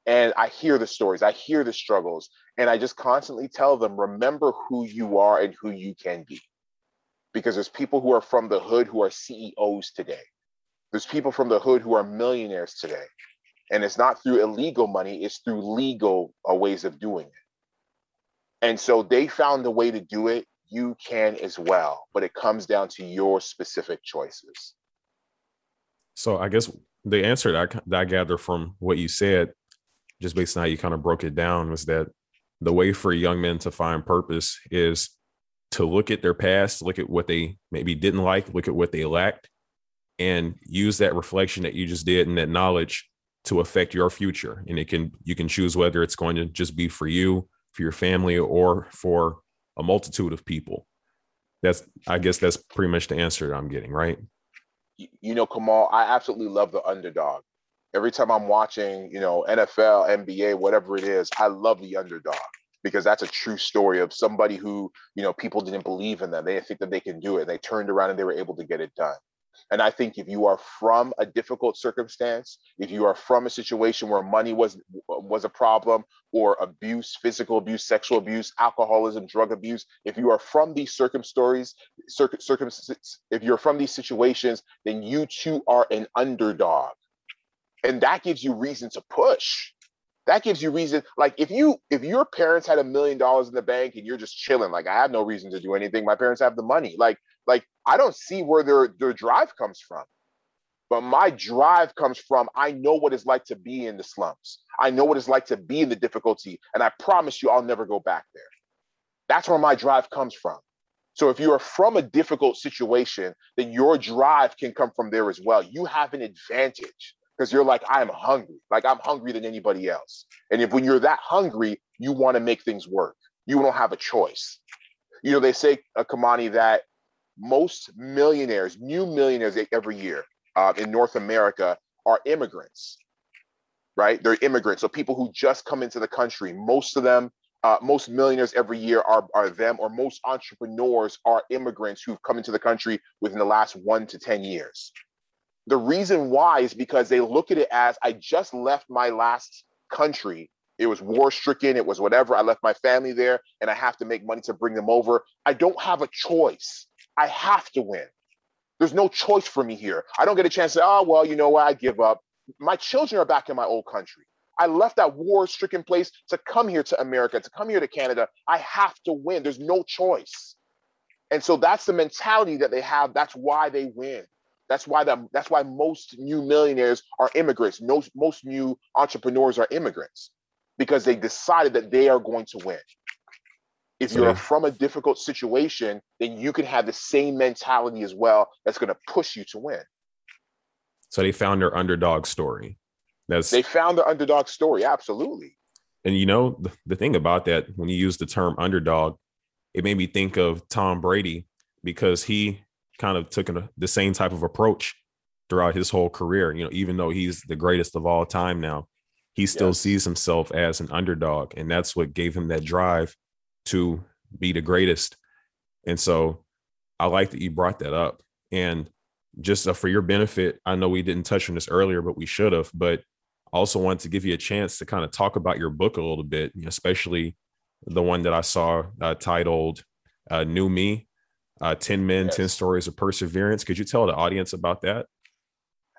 And I hear the stories, I hear the struggles, and I just constantly tell them remember who you are and who you can be. Because there's people who are from the hood who are CEOs today. There's people from the hood who are millionaires today. And it's not through illegal money, it's through legal uh, ways of doing it. And so they found a way to do it. You can as well, but it comes down to your specific choices. So I guess the answer that I, that I gather from what you said, just based on how you kind of broke it down, was that the way for young men to find purpose is to look at their past, look at what they maybe didn't like, look at what they lacked, and use that reflection that you just did and that knowledge to affect your future. And it can you can choose whether it's going to just be for you for your family or for a multitude of people. That's I guess that's pretty much the answer I'm getting, right? You know, Kamal, I absolutely love the underdog. Every time I'm watching, you know, NFL, NBA, whatever it is, I love the underdog because that's a true story of somebody who, you know, people didn't believe in them. They didn't think that they can do it. They turned around and they were able to get it done. And I think if you are from a difficult circumstance, if you are from a situation where money was was a problem, or abuse, physical abuse, sexual abuse, alcoholism, drug abuse, if you are from these circumstances, circum, if you're from these situations, then you too are an underdog, and that gives you reason to push. That gives you reason. Like if you if your parents had a million dollars in the bank and you're just chilling, like I have no reason to do anything. My parents have the money. Like like I don't see where their their drive comes from. But my drive comes from I know what it's like to be in the slums. I know what it's like to be in the difficulty. And I promise you, I'll never go back there. That's where my drive comes from. So if you are from a difficult situation, then your drive can come from there as well. You have an advantage because you're like, I'm hungry. Like I'm hungrier than anybody else. And if when you're that hungry, you want to make things work. You don't have a choice. You know, they say, uh, Kamani, that most millionaires, new millionaires every year uh, in North America are immigrants, right? They're immigrants. So people who just come into the country, most of them, uh, most millionaires every year are, are them, or most entrepreneurs are immigrants who've come into the country within the last one to 10 years. The reason why is because they look at it as I just left my last country it was war stricken, it was whatever. I left my family there and I have to make money to bring them over. I don't have a choice. I have to win. There's no choice for me here. I don't get a chance to oh, well, you know what? I give up. My children are back in my old country. I left that war stricken place to come here to America, to come here to Canada. I have to win. There's no choice. And so that's the mentality that they have. That's why they win. That's why the, that's why most new millionaires are immigrants. Most, most new entrepreneurs are immigrants because they decided that they are going to win. If you're from a difficult situation, then you can have the same mentality as well that's going to push you to win. So they found their underdog story. That's they found their underdog story, absolutely. And you know, the, the thing about that, when you use the term underdog, it made me think of Tom Brady because he kind of took a, the same type of approach throughout his whole career. You know, even though he's the greatest of all time now, he still sees himself as an underdog. And that's what gave him that drive to be the greatest. And so I like that you brought that up. And just uh, for your benefit, I know we didn't touch on this earlier, but we should have. But I also wanted to give you a chance to kind of talk about your book a little bit, especially the one that I saw uh, titled uh, New Me uh, 10 Men, yes. 10 Stories of Perseverance. Could you tell the audience about that?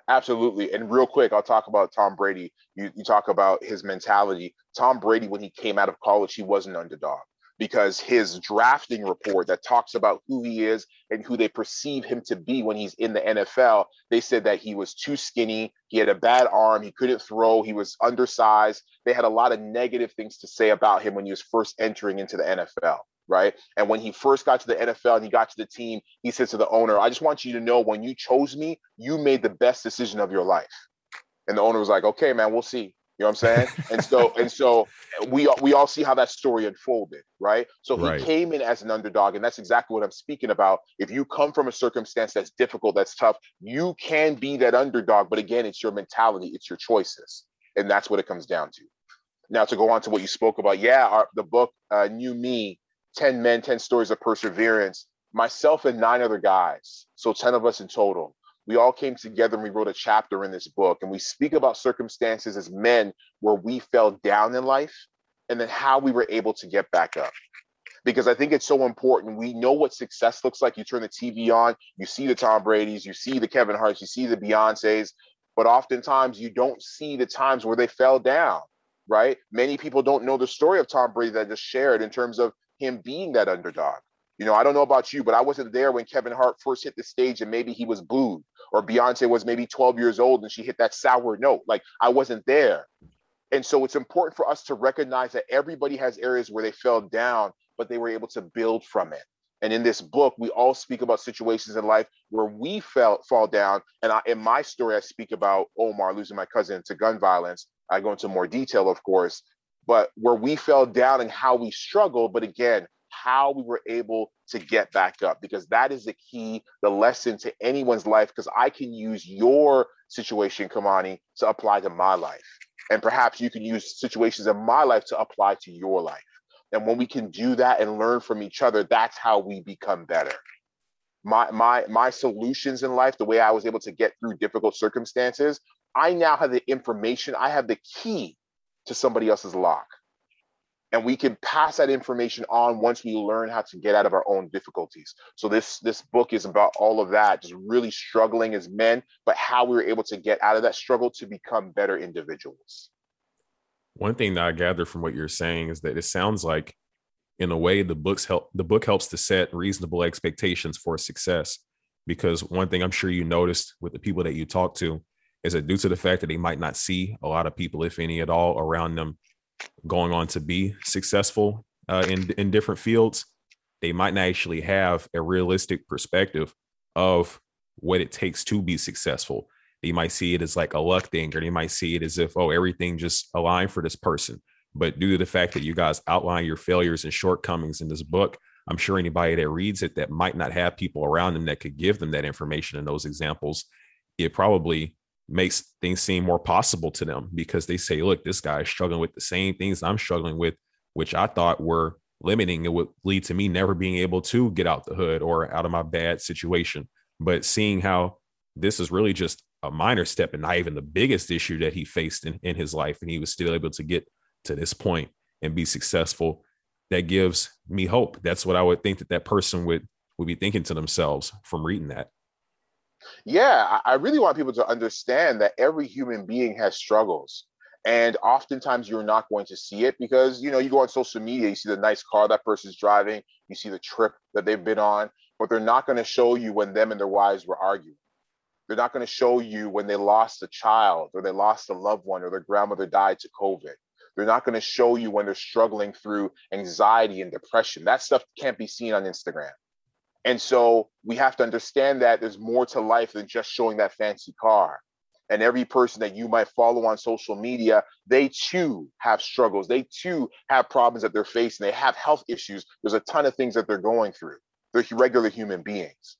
Absolutely. And real quick, I'll talk about Tom Brady. You, you talk about his mentality. Tom Brady, when he came out of college, he was an underdog because his drafting report that talks about who he is and who they perceive him to be when he's in the NFL, they said that he was too skinny, he had a bad arm, he couldn't throw, he was undersized. They had a lot of negative things to say about him when he was first entering into the NFL right? And when he first got to the NFL and he got to the team, he said to the owner, I just want you to know when you chose me, you made the best decision of your life. And the owner was like, okay, man, we'll see. You know what I'm saying? and so and so we we all see how that story unfolded, right? So he right. came in as an underdog, and that's exactly what I'm speaking about. If you come from a circumstance that's difficult, that's tough, you can be that underdog. But again, it's your mentality, it's your choices, and that's what it comes down to. Now to go on to what you spoke about, yeah, our, the book uh, New Me 10 men, 10 stories of perseverance, myself and nine other guys, so 10 of us in total, we all came together and we wrote a chapter in this book. And we speak about circumstances as men where we fell down in life and then how we were able to get back up. Because I think it's so important. We know what success looks like. You turn the TV on, you see the Tom Brady's, you see the Kevin Hart's, you see the Beyonce's, but oftentimes you don't see the times where they fell down, right? Many people don't know the story of Tom Brady that I just shared in terms of him being that underdog. You know, I don't know about you, but I wasn't there when Kevin Hart first hit the stage and maybe he was booed, or Beyonce was maybe 12 years old and she hit that sour note. Like I wasn't there. And so it's important for us to recognize that everybody has areas where they fell down, but they were able to build from it. And in this book, we all speak about situations in life where we fell fall down. And I, in my story, I speak about Omar losing my cousin to gun violence. I go into more detail, of course, but where we fell down and how we struggled, but again, how we were able to get back up, because that is the key, the lesson to anyone's life, because I can use your situation, Kamani, to apply to my life. And perhaps you can use situations in my life to apply to your life. And when we can do that and learn from each other, that's how we become better. My my my solutions in life, the way I was able to get through difficult circumstances, I now have the information, I have the key to somebody else's lock. And we can pass that information on once we learn how to get out of our own difficulties. So this this book is about all of that, just really struggling as men, but how we were able to get out of that struggle to become better individuals. One thing that I gather from what you're saying is that it sounds like in a way the books help the book helps to set reasonable expectations for success because one thing i'm sure you noticed with the people that you talk to is it due to the fact that they might not see a lot of people, if any at all, around them going on to be successful uh, in in different fields? They might not actually have a realistic perspective of what it takes to be successful. They might see it as like a luck thing, or they might see it as if, oh, everything just aligned for this person. But due to the fact that you guys outline your failures and shortcomings in this book, I'm sure anybody that reads it that might not have people around them that could give them that information and those examples, it probably makes things seem more possible to them because they say, look, this guy is struggling with the same things I'm struggling with, which I thought were limiting. It would lead to me never being able to get out the hood or out of my bad situation. But seeing how this is really just a minor step and not even the biggest issue that he faced in, in his life, and he was still able to get to this point and be successful, that gives me hope. That's what I would think that that person would would be thinking to themselves from reading that. Yeah, I really want people to understand that every human being has struggles. And oftentimes you're not going to see it because you know you go on social media, you see the nice car that person's driving, you see the trip that they've been on, but they're not going to show you when them and their wives were arguing. They're not going to show you when they lost a child or they lost a loved one or their grandmother died to COVID. They're not going to show you when they're struggling through anxiety and depression. That stuff can't be seen on Instagram. And so we have to understand that there's more to life than just showing that fancy car. And every person that you might follow on social media, they too have struggles. They too have problems that they're facing. They have health issues. There's a ton of things that they're going through. They're regular human beings.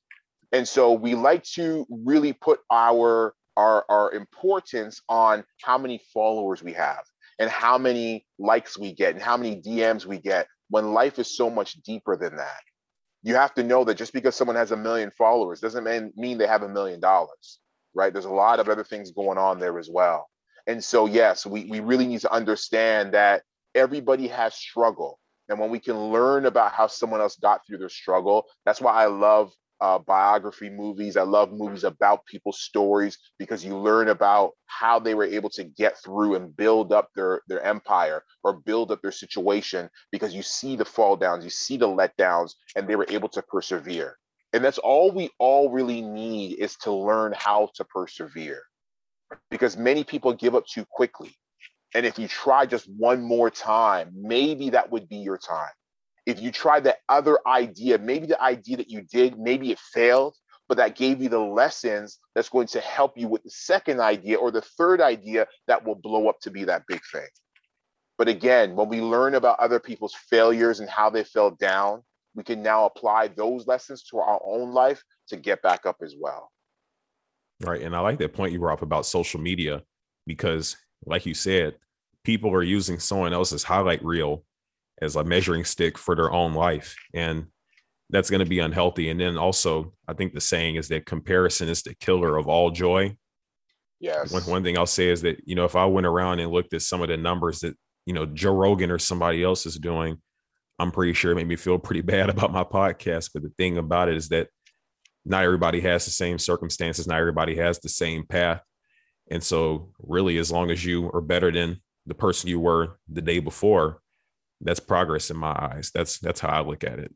And so we like to really put our our, our importance on how many followers we have and how many likes we get and how many DMs we get when life is so much deeper than that you have to know that just because someone has a million followers doesn't mean, they have a million dollars, right? There's a lot of other things going on there as well. And so, yes, we, we really need to understand that everybody has struggle. And when we can learn about how someone else got through their struggle, that's why I love uh, biography movies. I love movies about people's stories because you learn about how they were able to get through and build up their their empire or build up their situation because you see the fall downs, you see the letdowns, and they were able to persevere. And that's all we all really need is to learn how to persevere because many people give up too quickly. And if you try just one more time, maybe that would be your time if you tried that other idea, maybe the idea that you did, maybe it failed, but that gave you the lessons that's going to help you with the second idea or the third idea that will blow up to be that big thing. But again, when we learn about other people's failures and how they fell down, we can now apply those lessons to our own life to get back up as well. Right. And I like that point you brought up about social media because, like you said, people are using someone else's highlight reel as a measuring stick for their own life. And that's going to be unhealthy. And then also, I think the saying is that comparison is the killer of all joy. Yes. One, one thing I'll say is that, you know, if I went around and looked at some of the numbers that, you know, Joe Rogan or somebody else is doing, I'm pretty sure it made me feel pretty bad about my podcast. But the thing about it is that not everybody has the same circumstances, not everybody has the same path. And so, really, as long as you are better than the person you were the day before, that's progress in my eyes. That's that's how I look at it.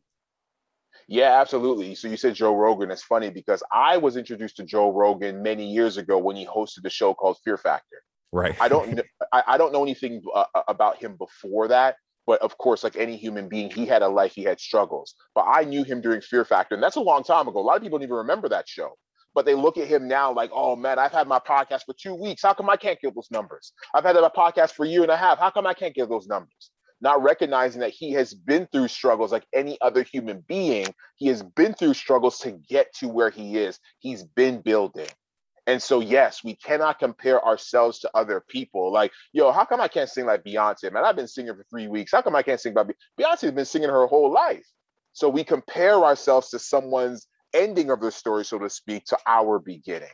Yeah, absolutely. So you said Joe Rogan. It's funny because I was introduced to Joe Rogan many years ago when he hosted the show called Fear Factor. Right. I don't I, I don't know anything uh, uh, about him before that, but of course, like any human being, he had a life, he had struggles. But I knew him during Fear Factor, and that's a long time ago. A lot of people don't even remember that show. But they look at him now like, oh man, I've had my podcast for two weeks. How come I can't get those numbers? I've had my podcast for a year and a half. How come I can't get those numbers? Not recognizing that he has been through struggles like any other human being. He has been through struggles to get to where he is. He's been building. And so, yes, we cannot compare ourselves to other people. Like, yo, how come I can't sing like Beyonce? Man, I've been singing for three weeks. How come I can't sing Be- Beyonce's been singing her whole life? So we compare ourselves to someone's ending of the story, so to speak, to our beginning.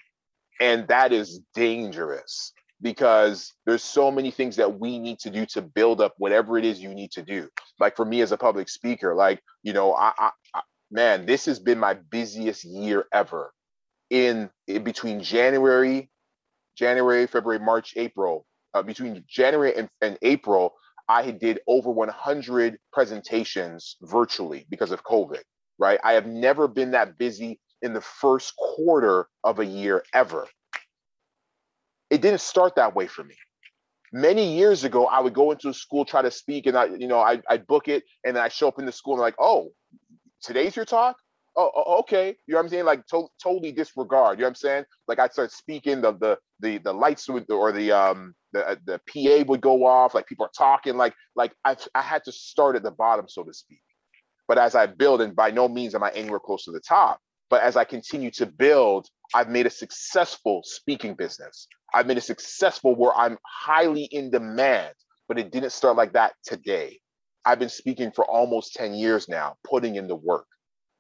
And that is dangerous because there's so many things that we need to do to build up whatever it is you need to do. Like for me as a public speaker, like, you know, I, I, I man, this has been my busiest year ever in, in between January, January, February, March, April, uh, between January and, and April, I did over 100 presentations virtually because of COVID, right? I have never been that busy in the first quarter of a year ever it didn't start that way for me. Many years ago, I would go into a school, try to speak, and I, you know, I, I'd book it, and then I show up in the school and like, oh, today's your talk? Oh, oh, okay. You know what I'm saying? Like to- totally disregard. You know what I'm saying? Like I'd start speaking, the the the the lights would or the um the uh, the PA would go off. Like people are talking. Like like I I had to start at the bottom, so to speak. But as I build, and by no means am I anywhere close to the top. But as I continue to build, I've made a successful speaking business. I've it successful where I'm highly in demand, but it didn't start like that today. I've been speaking for almost 10 years now, putting in the work.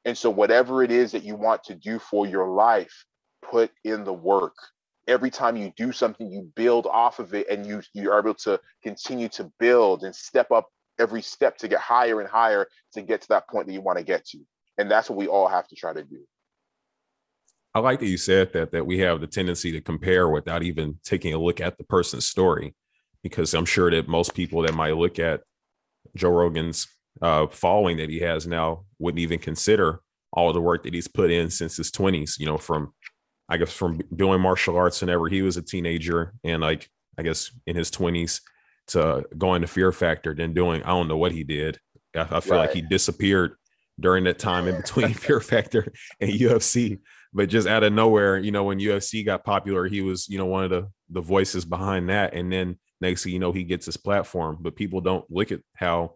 And so, whatever it is that you want to do for your life, put in the work. Every time you do something, you build off of it and you, you are able to continue to build and step up every step to get higher and higher to get to that point that you want to get to. And that's what we all have to try to do. I like that you said that that we have the tendency to compare without even taking a look at the person's story, because I'm sure that most people that might look at Joe Rogan's uh, following that he has now wouldn't even consider all the work that he's put in since his 20s. You know, from I guess from doing martial arts whenever he was a teenager, and like I guess in his 20s to going to Fear Factor, then doing I don't know what he did. I, I feel right. like he disappeared during that time in between Fear Factor and UFC but just out of nowhere, you know, when UFC got popular, he was, you know, one of the the voices behind that. And then next thing you know, he gets his platform. But people don't look at how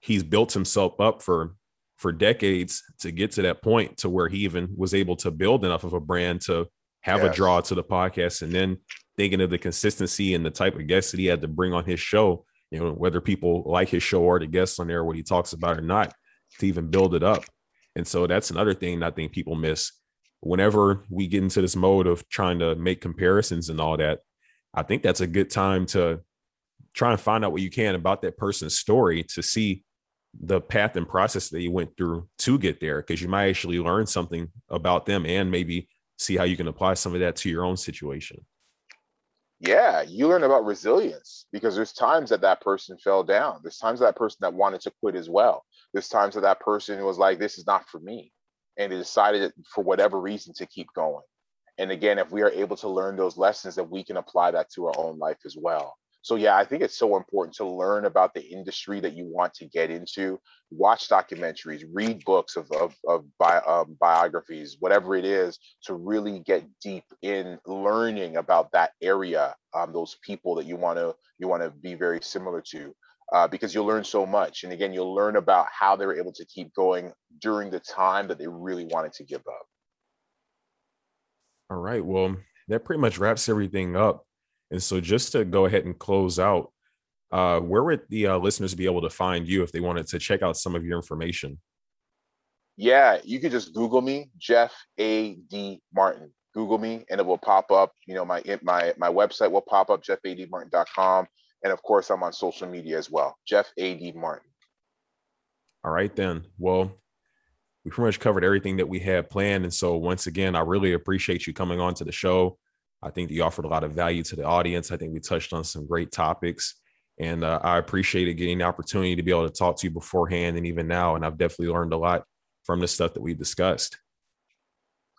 he's built himself up for for decades to get to that point to where he even was able to build enough of a brand to have yes. a draw to the podcast. And then thinking of the consistency and the type of guests that he had to bring on his show, you know, whether people like his show or the guests on there, what he talks about or not, to even build it up. And so that's another thing I think people miss whenever we get into this mode of trying to make comparisons and all that, I think that's a good time to try and find out what you can about that person's story to see the path and process that you went through to get there because you might actually learn something about them and maybe see how you can apply some of that to your own situation. Yeah you learn about resilience because there's times that that person fell down. There's times that person that wanted to quit as well. There's times that that person was like this is not for me and they decided for whatever reason to keep going. And again if we are able to learn those lessons that we can apply that to our own life as well. So yeah i think it's so important to learn about the industry that you want to get into. Watch documentaries read books of, of, of bi- um, biographies whatever it is to really get deep in learning about that area um, those people that you want to you want to be very similar to uh, because you'll learn so much and again you'll learn about how they were able to keep going during the time that they really wanted to give up all right well that pretty much wraps everything up and so, just to go ahead and close out, uh, where would the uh, listeners be able to find you if they wanted to check out some of your information? Yeah, you could just Google me, Jeff A. D. Martin. Google me, and it will pop up. You know, my my my website will pop up, jeffadmartin.com, and of course, I'm on social media as well, Jeff A. D. Martin. All right, then. Well, we pretty much covered everything that we had planned, and so once again, I really appreciate you coming on to the show. I think you offered a lot of value to the audience. I think we touched on some great topics. And uh, I appreciated getting the opportunity to be able to talk to you beforehand and even now. And I've definitely learned a lot from the stuff that we discussed.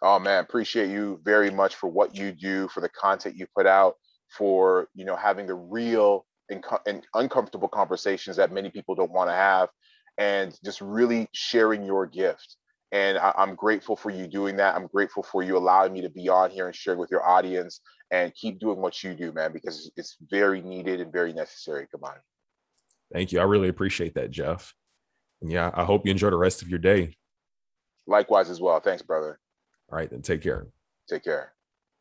Oh man, appreciate you very much for what you do, for the content you put out, for you know having the real and, and uncomfortable conversations that many people don't want to have, and just really sharing your gift. And I, am grateful for you doing that. I'm grateful for you allowing me to be on here and share with your audience and keep doing what you do, man, because it's very needed and very necessary. Come on. Thank you. I really appreciate that, Jeff. And yeah, I hope you enjoy the rest of your day. Likewise as well. Thanks, brother. All right, then take care. Take care.